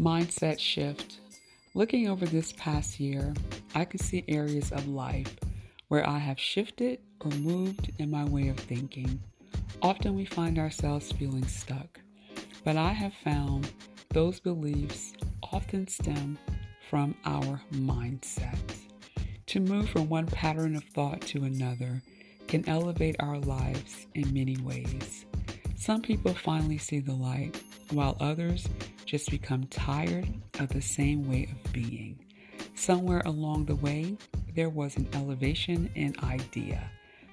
Mindset shift. Looking over this past year, I could see areas of life where I have shifted or moved in my way of thinking. Often we find ourselves feeling stuck, but I have found those beliefs often stem from our mindset. To move from one pattern of thought to another can elevate our lives in many ways. Some people finally see the light, while others just become tired of the same way of being. Somewhere along the way, there was an elevation in idea,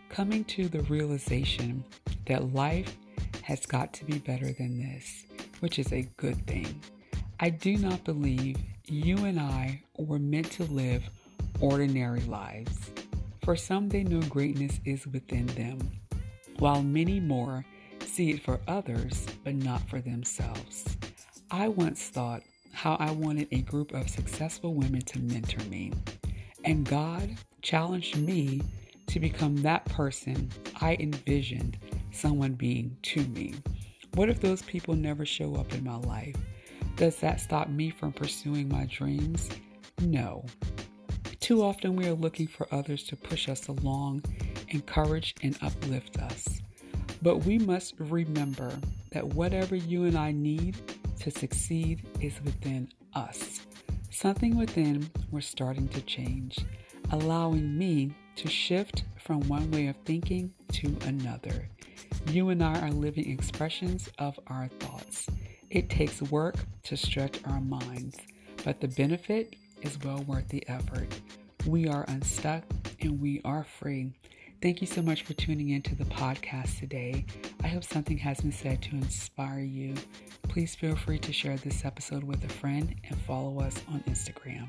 coming to the realization that life has got to be better than this, which is a good thing. I do not believe you and I were meant to live ordinary lives. For some, they know greatness is within them, while many more see it for others, but not for themselves. I once thought how I wanted a group of successful women to mentor me, and God challenged me to become that person I envisioned someone being to me. What if those people never show up in my life? Does that stop me from pursuing my dreams? No. Too often we are looking for others to push us along, encourage, and uplift us. But we must remember that whatever you and I need to succeed is within us. Something within we're starting to change, allowing me to shift from one way of thinking to another. You and I are living expressions of our thoughts. It takes work to stretch our minds, but the benefit is well worth the effort. We are unstuck and we are free. Thank you so much for tuning in to the podcast today. I hope something has been said to inspire you. Please feel free to share this episode with a friend and follow us on Instagram.